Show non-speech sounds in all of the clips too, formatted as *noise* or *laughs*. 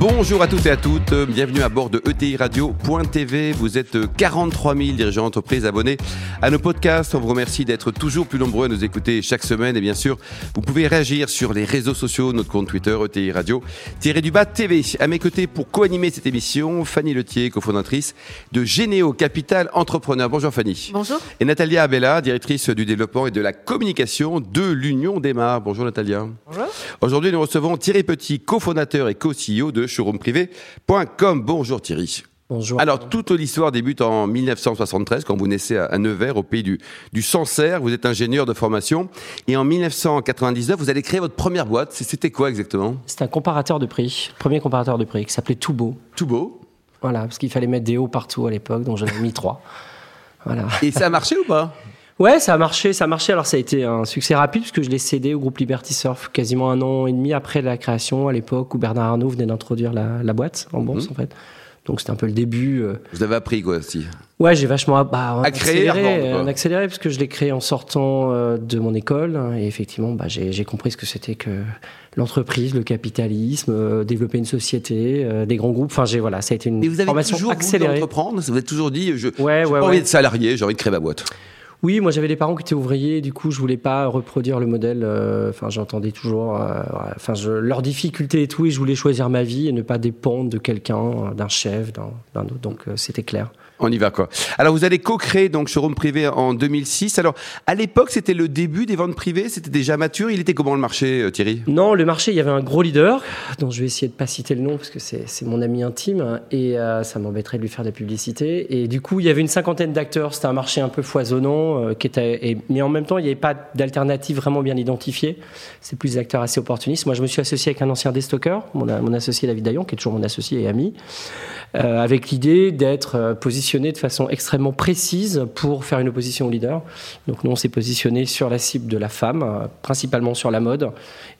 Bonjour à toutes et à toutes, bienvenue à bord de ETI Radio.tv. Vous êtes 43 000 dirigeants d'entreprise abonnés à nos podcasts. On vous remercie d'être toujours plus nombreux à nous écouter chaque semaine. Et bien sûr, vous pouvez réagir sur les réseaux sociaux, notre compte Twitter, ETI Radio, Thierry Dubat TV. À mes côtés pour co-animer cette émission, Fanny Letier, cofondatrice de Généo Capital Entrepreneur. Bonjour Fanny. Bonjour. Et Natalia Abella, directrice du développement et de la communication de l'Union des Mars. Bonjour Natalia. Bonjour. Aujourd'hui, nous recevons Thierry Petit, cofondateur et co-CEO de showroomprivé.com. Bonjour Thierry. Bonjour. Alors, toute l'histoire débute en 1973, quand vous naissez à Nevers, au pays du, du Sancerre. Vous êtes ingénieur de formation. Et en 1999, vous allez créer votre première boîte. C'était quoi exactement? C'est un comparateur de prix, premier comparateur de prix, qui s'appelait. Tout beau. Voilà, parce qu'il fallait mettre des hauts partout à l'époque, donc j'en ai mis trois. Voilà. Et ça a marché ou pas? Ouais, ça a marché, ça a marché. Alors ça a été un succès rapide puisque je l'ai cédé au groupe Liberty Surf quasiment un an et demi après la création, à l'époque où Bernard Arnault venait d'introduire la, la boîte en bourse Mhm. en fait. Donc c'était un peu le début. euh. Vous avez appris quoi aussi Ouais, j'ai vachement bah, accéléré, en accéléré parce que je l'ai créé en sortant euh, de mon école et effectivement, bah, j'ai j'ai compris ce que c'était que l'entreprise, le capitalisme, euh, développer une société, euh, des grands groupes. Enfin, j'ai voilà, ça a été une Et vous avez formation toujours accélérée. entreprendre? Vous avez toujours dit, je Ouais, ouais, pas ouais. envie d'être salarié, j'ai envie de créer ma boîte. Oui, moi j'avais des parents qui étaient ouvriers, du coup je voulais pas reproduire le modèle. euh, Enfin, j'entendais toujours, euh, enfin, je, leurs difficultés et tout, et je voulais choisir ma vie et ne pas dépendre de quelqu'un, euh, d'un chef, d'un autre. Donc euh, c'était clair. On y va quoi. Alors vous allez co-créer donc showroom privé en 2006. Alors à l'époque c'était le début des ventes privées, c'était déjà mature? Il était comment le marché euh, Thierry? Non, le marché, il y avait un gros leader, dont je vais essayer de pas citer le nom parce que c'est mon ami intime et euh, ça m'embêterait de lui faire de la publicité. Et du coup, il y avait une cinquantaine d'acteurs. C'était un marché un peu foisonnant, euh, mais en même temps, il n'y avait pas d'alternative vraiment bien identifiée. C'est plus des acteurs assez opportunistes. Moi, je me suis associé avec un ancien destocker, mon, associé David Dayon, qui est toujours mon associé et ami, avec l'idée d'être euh, de façon extrêmement précise pour faire une opposition au leader. Donc nous, on s'est positionné sur la cible de la femme, euh, principalement sur la mode,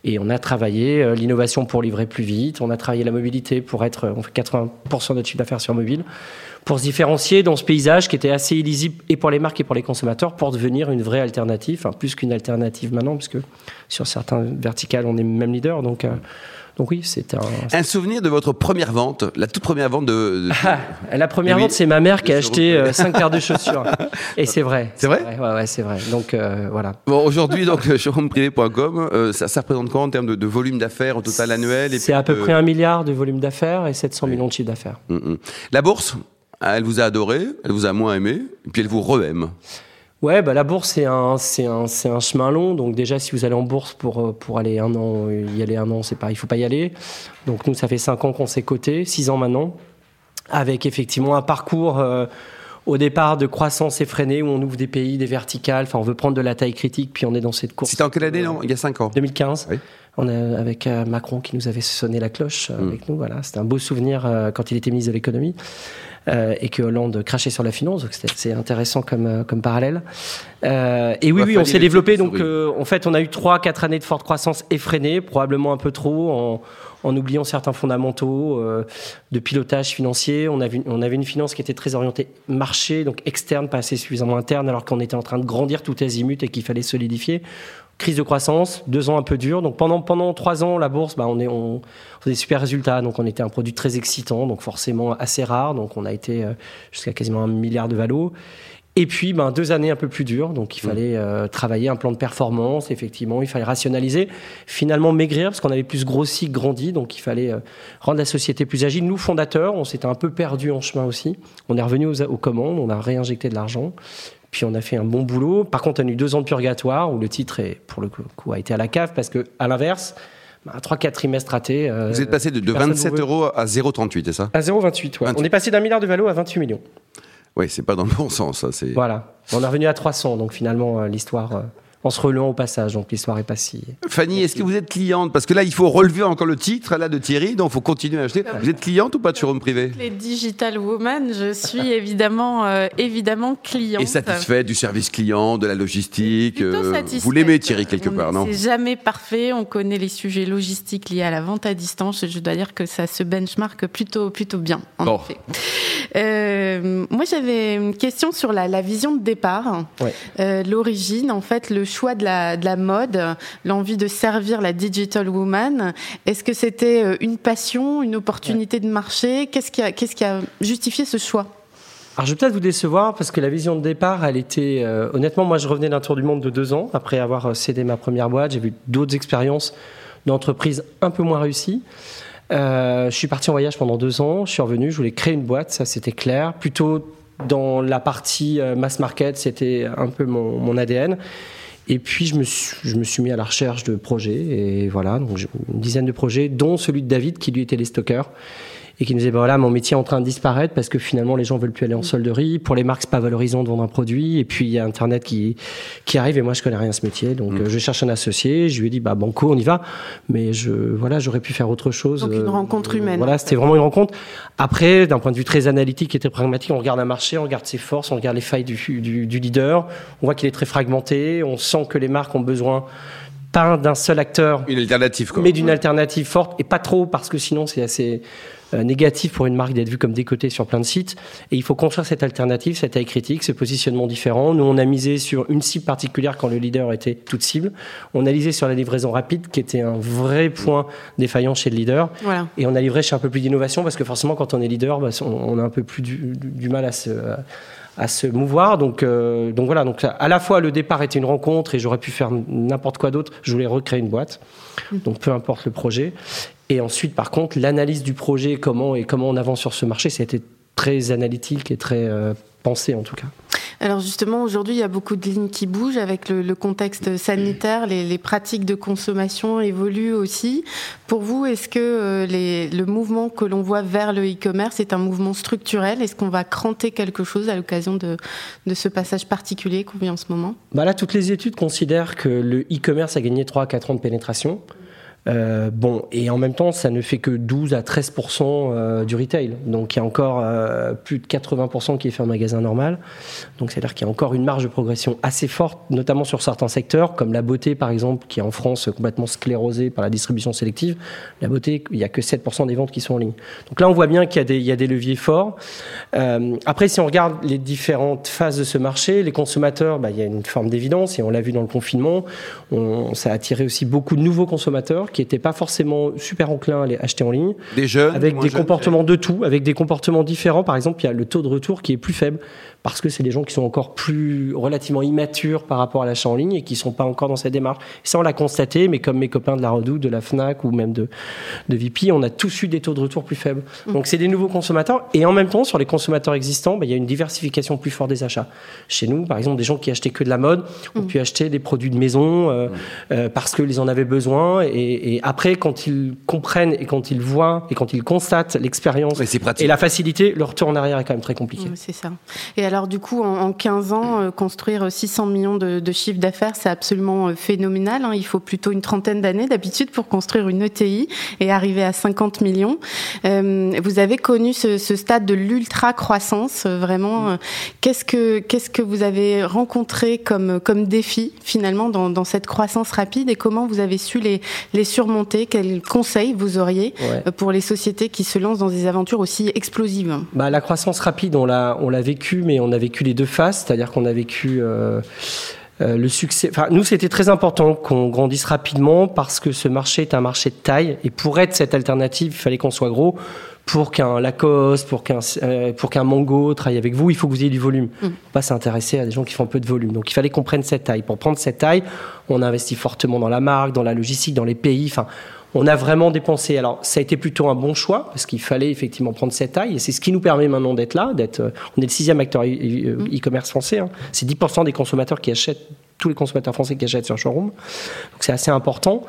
et on a travaillé euh, l'innovation pour livrer plus vite, on a travaillé la mobilité pour être, euh, on fait 80% de notre chiffre d'affaires sur mobile, pour se différencier dans ce paysage qui était assez illisible et pour les marques et pour les consommateurs, pour devenir une vraie alternative, enfin plus qu'une alternative maintenant, puisque sur certains verticales, on est même leader. Donc, donc oui, c'est un, Un souvenir de votre première vente, la toute première vente de. de- *laughs* ah, la première Oui. vente, c'est ma mère qui a acheté showroom. euh, cinq paires de chaussures. *laughs* Et c'est vrai. C'est vrai Ouais, ouais, c'est vrai. Donc euh, voilà. Bon aujourd'hui donc *laughs* showroomprivé.com, euh, ça, ça représente quoi en termes de, de volume d'affaires au total annuel C'est à peu près un milliard de volume d'affaires et 700 millions de chiffre d'affaires. Mm, mm. La bourse, elle vous a adoré, elle vous a moins aimé, et puis elle vous re-aime. Ouais, bah la bourse c'est un c'est un c'est un chemin long. Donc déjà si vous allez en bourse pour euh, pour aller un an, euh, y aller un an, c'est pas il faut pas y aller. Donc nous ça fait cinq ans qu'on s'est coté, six ans maintenant, avec effectivement un parcours. euh, au départ de croissance effrénée où on ouvre des pays, des verticales, enfin on veut prendre de la taille critique, puis on est dans cette course. C'était en quelle année non Il y a 5 ans? 2015. Oui. On a, avec euh, Macron qui nous avait sonné la cloche euh, Mm. avec nous. Voilà, c'était un beau souvenir euh, quand il était ministre de l'économie euh, et que Hollande crachait sur la finance. Donc c'est intéressant comme euh, comme parallèle. Euh, et oui, oui, on s'est développé. Donc euh, en fait, on a eu trois, quatre années de forte croissance effrénée, probablement un peu trop en en oubliant certains fondamentaux euh, de pilotage financier. On avait, on avait une finance qui était très orientée marché, donc externe, pas assez suffisamment interne, alors qu'on était en train de grandir tout azimut et qu'il fallait solidifier. Crise de croissance, deux ans un peu durs. Donc pendant, pendant trois ans, la bourse, bah, on, est, on, on des super résultats. Donc on était un produit très excitant, donc forcément assez rare. Donc on a été euh, jusqu'à quasiment un milliard de valo. Et puis, ben, deux années un peu plus dures, donc il fallait euh, travailler un plan de performance, effectivement, il fallait rationaliser, finalement maigrir, parce qu'on avait plus grossi, que grandi, donc il fallait euh, rendre la société plus agile. Nous, fondateurs, on s'était un peu perdu en chemin aussi. On est revenu aux, aux commandes, on a réinjecté de l'argent, puis on a fait un bon boulot. Par contre, on a eu deux ans de purgatoire, où le titre, est, pour le coup, a été à la cave, parce que à l'inverse, ben, trois, quatre trimestres ratés. euh, Vous êtes passé de, de personne 27 vous veut. euros à 0,38, c'est ça? À 0,28, ouais. 28. On est passé d'un milliard de valo à 28 millions. Oui, c'est pas dans le bon sens, ça. Voilà. On est revenu à 300, donc finalement, euh, l'histoire, euh, en se relayant au passage. Donc l'histoire est pas si. Fanny, est-ce que vous êtes cliente? Parce que là, il faut relever encore le titre là de Thierry, donc il faut continuer à acheter. Vous êtes cliente ou pas de showroom privé? Les Digital Woman, je suis évidemment, euh, évidemment cliente. Et satisfait du service client, de la logistique. Plutôt euh, satisfaite. vous l'aimez Thierry quelque On- part, non? C'est jamais parfait. On connaît les sujets logistiques liés à la vente à distance. Je dois dire que ça se benchmark plutôt, plutôt bien, en Bon. effet. Euh, moi, j'avais une question sur la, la vision de départ, Ouais. Euh, l'origine, en fait, le choix de la, de la mode, l'envie de servir la digital woman. Est-ce que c'était euh, une passion, une opportunité de marché? Qu'est-ce qui, a, justifié ce choix? Alors je vais peut-être vous décevoir parce que la vision de départ, elle était euh, honnêtement, moi je revenais d'un tour du monde de deux ans après avoir euh, cédé ma première boîte. J'ai vu d'autres expériences d'entreprises un peu moins réussies. Je suis parti en voyage pendant deux ans. Je suis revenu. Je voulais créer une boîte, ça c'était clair. Plutôt dans la partie mass market, c'était un peu mon ADN. Et puis je me, suis, je me suis mis à la recherche de projets et voilà, donc une dizaine de projets, dont celui de David qui lui était les stockers et qui nous disait bah voilà mon métier est en train de disparaître parce que finalement les gens veulent plus aller en solderie pour les marques c'est pas valorisant de vendre un produit. Et puis il y a internet qui qui arrive et moi je connais rien à ce métier. Donc euh, je cherche un associé. Je lui ai dit bah banco on y va. Mais je voilà j'aurais pu faire autre chose Donc, une Euh, rencontre humaine. voilà c'était vraiment une rencontre. Après d'un point de vue très analytique et très pragmatique on regarde un marché on regarde ses forces on regarde les failles du, du, du leader. On voit qu'il est très fragmenté. On sent que les marques ont besoin pas d'un seul acteur Une alternative, quoi. mais d'une alternative forte et pas trop parce que sinon c'est assez euh, négatif pour une marque d'être vue comme décotée sur plein de sites et il faut construire cette alternative, cette taille critique, ce positionnement différent. Nous on a misé sur une cible particulière quand le leader était toute cible. On a misé sur la livraison rapide qui était un vrai point défaillant chez le leader Voilà. et on a livré chez un peu plus d'innovation parce que forcément quand on est leader, bah, on, on a un peu plus du, du- du mal à se à se mouvoir. Donc, euh, donc voilà. Donc à la fois le départ était une rencontre et j'aurais pu faire n'importe quoi d'autre. Je voulais recréer une boîte. Donc peu importe le projet. Et ensuite, par contre, l'analyse du projet, comment et comment on avance sur ce marché, ça a été très analytique et très euh, pensé en tout cas. Alors justement, aujourd'hui, il y a beaucoup de lignes qui bougent avec le, contexte sanitaire, les, pratiques de consommation évoluent aussi. Pour vous, est-ce que euh, le mouvement que l'on voit vers le e-commerce est un mouvement structurel? Est-ce qu'on va cranter quelque chose à l'occasion de, de ce passage particulier qu'on vit en ce moment? Bah là, toutes les études considèrent que le e-commerce a gagné 3 à 4 ans de pénétration. Euh, bon, et en même temps, ça ne fait que 12 à 13% euh, du retail. Donc, il y a encore euh, plus de 80% qui est fait en magasin normal. Donc, c'est-à-dire qu'il y a encore une marge de progression assez forte, notamment sur certains secteurs, comme la beauté, par exemple, qui est en France complètement sclérosée par la distribution sélective. La beauté, il n'y a que 7 des ventes qui sont en ligne. Donc là, on voit bien qu'il y a des, leviers forts. Euh, après, si on regarde les différentes phases de ce marché, les consommateurs, bah, il y a une forme d'évidence, et on l'a vu dans le confinement, on, ça a attiré aussi beaucoup de nouveaux consommateurs qui n'étaient pas forcément super enclins à les acheter en ligne, Des jeunes avec des jeunes, comportements de tout, avec des comportements différents. Par exemple, il y a le taux de retour qui est plus faible parce que c'est des gens qui sont encore plus relativement immatures par rapport à l'achat en ligne et qui sont pas encore dans cette démarche. Ça, on l'a constaté, mais comme mes copains de la Redoute, de la Fnac ou même de, de VP, on a tous eu des taux de retour plus faibles. Donc, c'est des nouveaux consommateurs. Et en même temps, sur les consommateurs existants, bah, il y a une diversification plus forte des achats. Chez nous, par exemple, des gens qui achetaient que de la mode ont pu acheter des produits de maison euh, euh, parce qu'ils en avaient besoin. Et, et après, quand ils comprennent et quand ils voient et quand ils constatent l'expérience et la facilité, le retour en arrière est quand même très compliqué. Ouais, C'est ça. Et alors, du coup, en, en 15 ans, euh, construire 600 millions de, de chiffre d'affaires, c'est absolument euh, phénoménal. hein. Il faut plutôt une trentaine d'années d'habitude pour construire une ETI et arriver à 50 millions. Euh, vous avez connu ce, ce stade de l'ultra-croissance, euh, vraiment. Qu'est-ce que, qu'est-ce que vous avez rencontré comme, comme défi, finalement, dans, dans cette croissance rapide et comment vous avez su les, les surmonter? Quels conseils vous auriez Ouais. pour les sociétés qui se lancent dans des aventures aussi explosives? Bah, la croissance rapide, on l'a, on l'a vécu, mais on a vécu les deux faces, c'est-à-dire qu'on a vécu euh, euh, le succès. Enfin, nous, c'était très important qu'on grandisse rapidement parce que ce marché est un marché de taille et pour être cette alternative, il fallait qu'on soit gros. Pour qu'un Lacoste, pour qu'un euh, pour qu'un Mango travaille avec vous, il faut que vous ayez du volume. Mm. Faut pas s'intéresser à des gens qui font un peu de volume. Donc il fallait qu'on prenne cette taille. Pour prendre cette taille, on a investi fortement dans la marque, dans la logistique, dans les pays. Enfin, on a vraiment dépensé. Alors, ça a été plutôt un bon choix parce qu'il fallait effectivement prendre cette taille et c'est ce qui nous permet maintenant d'être là. D'être, euh, on est le sixième acteur e- e- e-commerce français. hein. C'est 10% des consommateurs qui achètent tous les consommateurs français qui achètent sur showroom. Donc c'est assez important.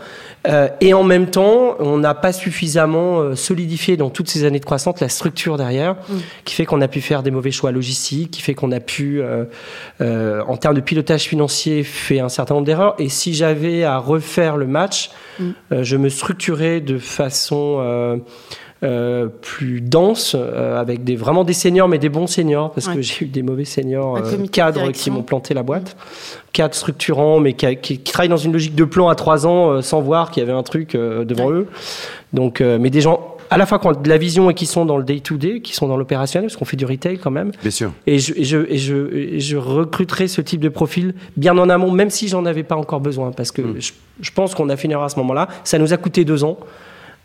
Euh, et en même temps, on n'a pas suffisamment euh, solidifié dans toutes ces années de croissance la structure derrière, mm. qui fait qu'on a pu faire des mauvais choix logistiques, qui fait qu'on a pu, euh, en termes de pilotage financier, faire un certain nombre d'erreurs. Et si j'avais à refaire le match, mm. je me structurais de façon euh, plus dense, euh, avec des, vraiment des seniors, mais des bons seniors, parce que j'ai eu des mauvais seniors euh, cadres qui m'ont planté la boîte. Cadres structurants, mais qui, qui, travaillent dans une logique de plan à trois ans sans voir qu'il y avait un truc devant eux. Donc, mais des gens à la fois qui ont de la vision et qui sont dans le day-to-day, qui sont dans l'opérationnel, parce qu'on fait du retail quand même. Bien sûr. Et je, et je, et je, je recruterai ce type de profil bien en amont, même si j'en avais pas encore besoin, parce que hmm. je, je, pense qu'on a fini à ce moment-là. Ça nous a coûté deux ans.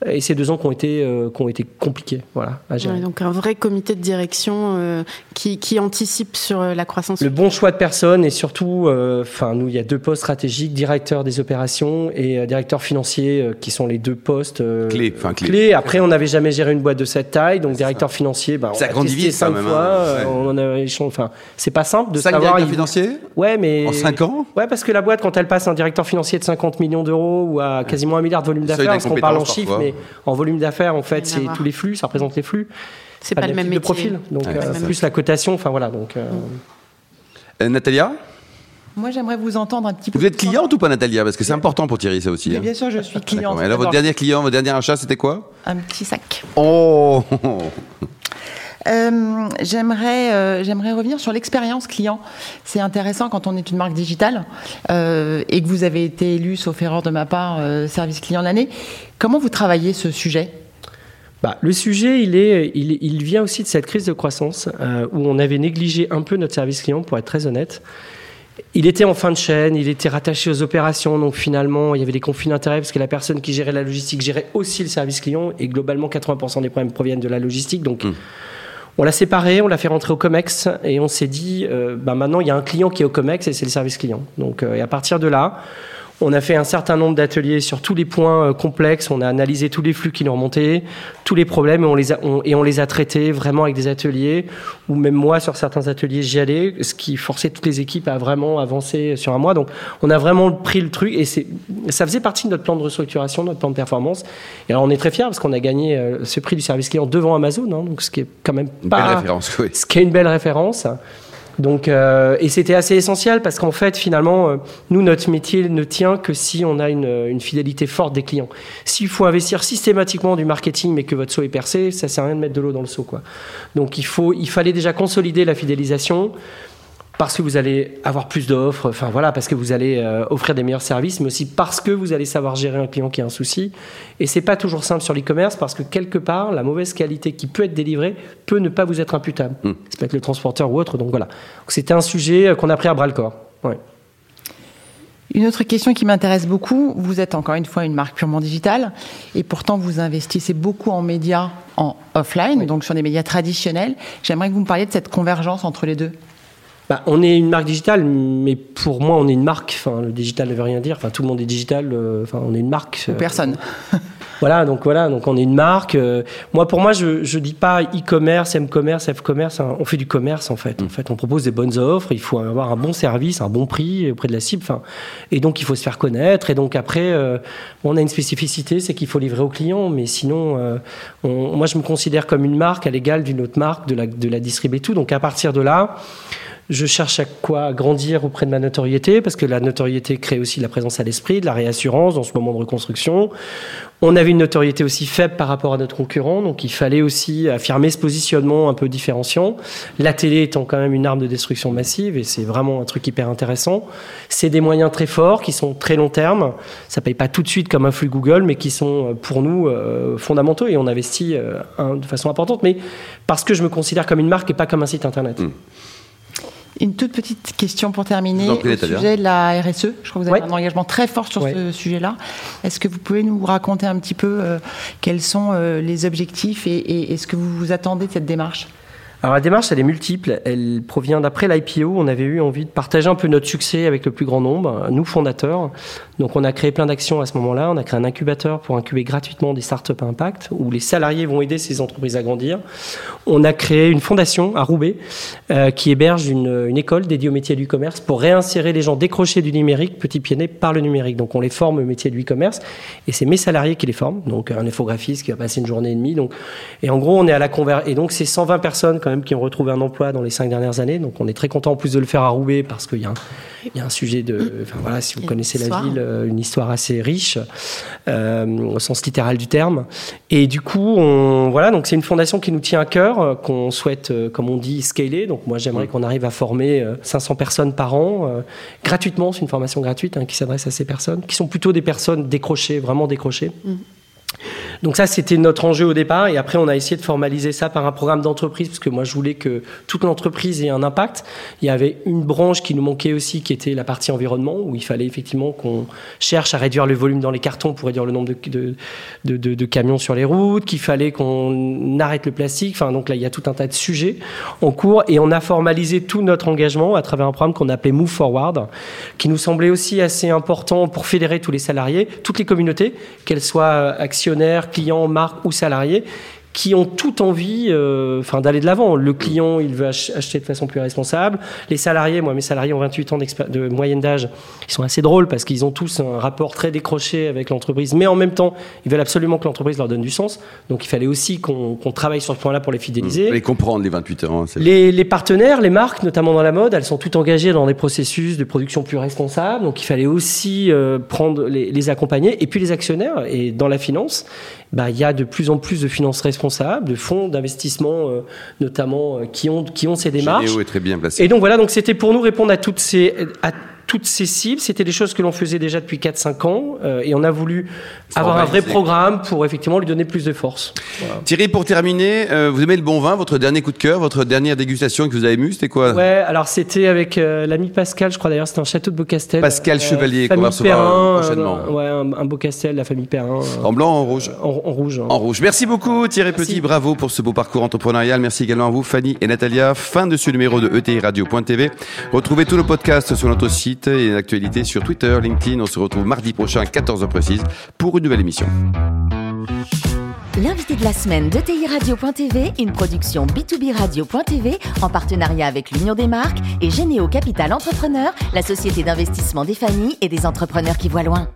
Et ces deux ans qui ont été, euh, qui ont été compliqués voilà, à gérer. donc un vrai comité de direction euh, qui, qui, anticipe sur euh, la croissance. Le bon choix de personnes et surtout, enfin nous, il y a deux postes stratégiques, directeur des opérations et directeur financier, qui sont les deux postes clés. clés. Après, on n'avait jamais géré une boîte de cette taille, donc directeur financier, bah, on ça a grandi vite cinq fois. Hein. On a, enfin, c'est pas simple de cinq savoir. Directeurs financiers Ouais, mais en 5 ans. Ouais, parce que la boîte, quand elle passe un directeur financier de 50 millions d'euros ou à quasiment un milliard de volume d'affaires, parce qu'on parle en chiffres, mais en volume d'affaires, en fait, c'est tous les flux, ça représente les flux. C'est pas, le même de profil, donc euh, plus la cotation, enfin voilà. Donc, euh... Euh, Natalia? Moi, j'aimerais vous entendre un petit peu. Vous êtes cliente ou pas, Natalia? Parce que c'est important pour Thierry, ça aussi. Hein. Bien sûr, je suis cliente. Alors, votre dernier client, votre dernier achat, c'était quoi? Un petit sac. Oh Euh, j'aimerais, euh, j'aimerais revenir sur l'expérience client. C'est intéressant quand on est une marque digitale euh, et que vous avez été élu, sauf erreur de ma part, service client de l'année. Comment vous travaillez ce sujet? Bah, le sujet, il, est, il, il, vient aussi de cette crise de croissance où on avait négligé un peu notre service client, pour être très honnête. Il était en fin de chaîne, il était rattaché aux opérations, donc finalement il y avait des conflits d'intérêts parce que la personne qui gérait la logistique gérait aussi le service client et globalement 80% des problèmes proviennent de la logistique. Donc mmh. On l'a séparé, on l'a fait rentrer au COMEX et on s'est dit, euh, bah maintenant il y a un client qui est au COMEX et c'est le service client. Donc, euh, et à partir de là, on a fait un certain nombre d'ateliers sur tous les points euh, complexes. On a analysé tous les flux qui nous remontaient, tous les problèmes, et on les a, et on les a traités vraiment avec des ateliers. Ou même moi, sur certains ateliers, j'y allais, ce qui forçait toutes les équipes à vraiment avancer sur un mois. Donc, on a vraiment pris le truc, et ça faisait partie de notre plan de restructuration, notre plan de performance. Et alors, on est très fiers parce qu'on a gagné euh, ce prix du service client devant Amazon, hein, donc ce qui est quand même pas, belle référence, oui. ce qui est une belle référence. Donc, euh, et c'était assez essentiel parce qu'en fait, finalement, euh, nous, notre métier ne tient que si on a une, une fidélité forte des clients. S'il faut investir systématiquement du marketing, mais que votre saut est percé, ça sert à rien de mettre de l'eau dans le seau, quoi. Donc, il faut, il fallait déjà consolider la fidélisation parce que vous allez avoir plus d'offres, enfin voilà, parce que vous allez euh, offrir des meilleurs services, mais aussi parce que vous allez savoir gérer un client qui a un souci. Et c'est pas toujours simple sur l'e-commerce parce que quelque part, la mauvaise qualité qui peut être délivrée peut ne pas vous être imputable. Hmm. Ça peut être le transporteur ou autre. Donc voilà. C'était un sujet euh, qu'on a pris à bras le corps. Ouais. Une autre question qui m'intéresse beaucoup, vous êtes encore une fois une marque purement digitale et pourtant vous investissez beaucoup en médias en offline, donc sur des médias traditionnels. J'aimerais que vous me parliez de cette convergence entre les deux. Bah, on est une marque digitale, mais pour moi, on est une marque. Enfin, le digital ne veut rien dire. Enfin, tout le monde est digital. Euh, enfin, on est une marque. Ou personne. *laughs* voilà, donc voilà, donc on est une marque. Euh, moi, pour moi, je je dis pas e-commerce, m-commerce, f-commerce. Hein. on fait du commerce en fait. En fait, on propose des bonnes offres. Il faut avoir un bon service, un bon prix auprès de la cible. Enfin, et donc il faut se faire connaître. Et donc après, euh, on a une spécificité, c'est qu'il faut livrer aux clients. Mais sinon, moi, je me considère comme une marque à l'égal d'une autre marque, de la de la distribuer tout. Donc à partir de là. Je cherche à quoi grandir auprès de ma notoriété, parce que la notoriété crée aussi de la présence à l'esprit, de la réassurance dans ce moment de reconstruction. On avait une notoriété aussi faible par rapport à notre concurrent, donc il fallait aussi affirmer ce positionnement un peu différenciant. La télé étant quand même une arme de destruction massive, et c'est vraiment un truc hyper intéressant. C'est des moyens très forts qui sont très long terme. Ça paye pas tout de suite comme un flux Google, mais qui sont euh, pour nous euh, fondamentaux et on investit euh, de façon importante, mais parce que je me considère comme une marque et pas comme un site internet. Mmh. Une toute petite question pour terminer au sujet de la RSE. Je crois que vous avez un engagement très fort sur ce sujet-là. Est-ce que vous pouvez nous raconter un petit peu euh, quels sont euh, les objectifs et, et, ce que vous vous attendez de cette démarche? Alors la démarche, elle est multiple. Elle provient d'après l'IPO. On avait eu envie de partager un peu notre succès avec le plus grand nombre, nous fondateurs. Donc on a créé plein d'actions à ce moment-là. On a créé un incubateur pour incuber gratuitement des startups à impact, où les salariés vont aider ces entreprises à grandir. On a créé une fondation à Roubaix euh, qui héberge une, école dédiée au métier du commerce pour réinsérer les gens décrochés du numérique, petits pieds par le numérique. Donc on les forme au métier du e-commerce et c'est mes salariés qui les forment. Donc un infographiste qui va passer une journée et demie. Donc, et en gros, on est à la conver... Et donc c'est 120 personnes quand même qui ont retrouvé un emploi dans les cinq dernières années. Donc on est très content en plus de le faire à Roubaix parce qu'il y a un, il y a un sujet de, enfin voilà, si vous connaissez la ville, euh, une histoire assez riche euh, au sens littéral du terme. Et du coup, on, voilà, donc c'est une fondation qui nous tient à cœur, euh, qu'on souhaite, comme on dit, scaler. Donc moi, j'aimerais qu'on arrive à former 500 personnes par an gratuitement. C'est une formation gratuite hein, qui s'adresse à ces personnes, qui sont plutôt des personnes décrochées, vraiment décrochées. Mm. Donc ça, c'était notre enjeu au départ. Et après, on a essayé de formaliser ça par un programme d'entreprise, parce que moi, je voulais que toute l'entreprise ait un impact. Il y avait une branche qui nous manquait aussi, qui était la partie environnement, où il fallait effectivement qu'on cherche à réduire le volume dans les cartons pour réduire le nombre de, camions sur les routes, qu'il fallait qu'on arrête le plastique. Enfin, donc là, il y a tout un tas de sujets en cours. Et on a formalisé tout notre engagement à travers un programme qu'on appelait Move Forward, qui nous semblait aussi assez important pour fédérer tous les salariés, toutes les communautés, qu'elles soient actionnaires, clients, marques ou salariés qui ont tout envie euh, enfin d'aller de l'avant. Le client, il veut acheter de façon plus responsable. Les salariés, moi mes salariés ont 28 ans de moyenne d'âge, ils sont assez drôles parce qu'ils ont tous un rapport très décroché avec l'entreprise, mais en même temps, ils veulent absolument que l'entreprise leur donne du sens. Donc il fallait aussi qu'on travaille sur ce point-là pour les fidéliser. Les comprendre, les 28 ans. Hein, les, les, partenaires, les marques, notamment dans la mode, elles sont toutes engagées dans des processus de production plus responsables. Donc il fallait aussi euh, prendre les, les accompagner. Et puis les actionnaires, et dans la finance, bah, il y a de plus en plus de finances responsables, de fonds d'investissement euh, notamment euh, qui ont qui ont ces démarches. Généo est très bien placé. Et donc voilà, donc c'était pour nous répondre à toutes ces à toutes ces cibles. C'était des choses que l'on faisait déjà depuis 4-5 ans euh, et on a voulu avoir un vrai programme pour effectivement lui donner plus de force. Voilà. Thierry, pour terminer, euh, vous aimez le bon vin, votre dernier coup de cœur, votre dernière dégustation que vous avez mue, c'était quoi? Ouais, alors c'était avec euh, l'ami Pascal, je crois d'ailleurs, c'était un château de Beaucastel. Pascal Chevalier, qu'on va recevoir prochainement. ouais, un, un, Beaucastel, la famille Perrin. en blanc, en rouge? En, en rouge. Hein. En rouge. Merci beaucoup Thierry Merci. Petit, bravo pour ce beau parcours entrepreneurial. Merci également à vous Fanny et Natalia. Fin de ce numéro de ETI Radio.tv. Retrouvez tous nos podcasts sur notre site et l'actualité sur Twitter, LinkedIn. On se retrouve mardi prochain à 14h précise pour une nouvelle émission. L'invité de la semaine de TI une production B2B Radio.tv en partenariat avec l'Union des marques et Généo Capital Entrepreneur, la société d'investissement des familles et des entrepreneurs qui voient loin.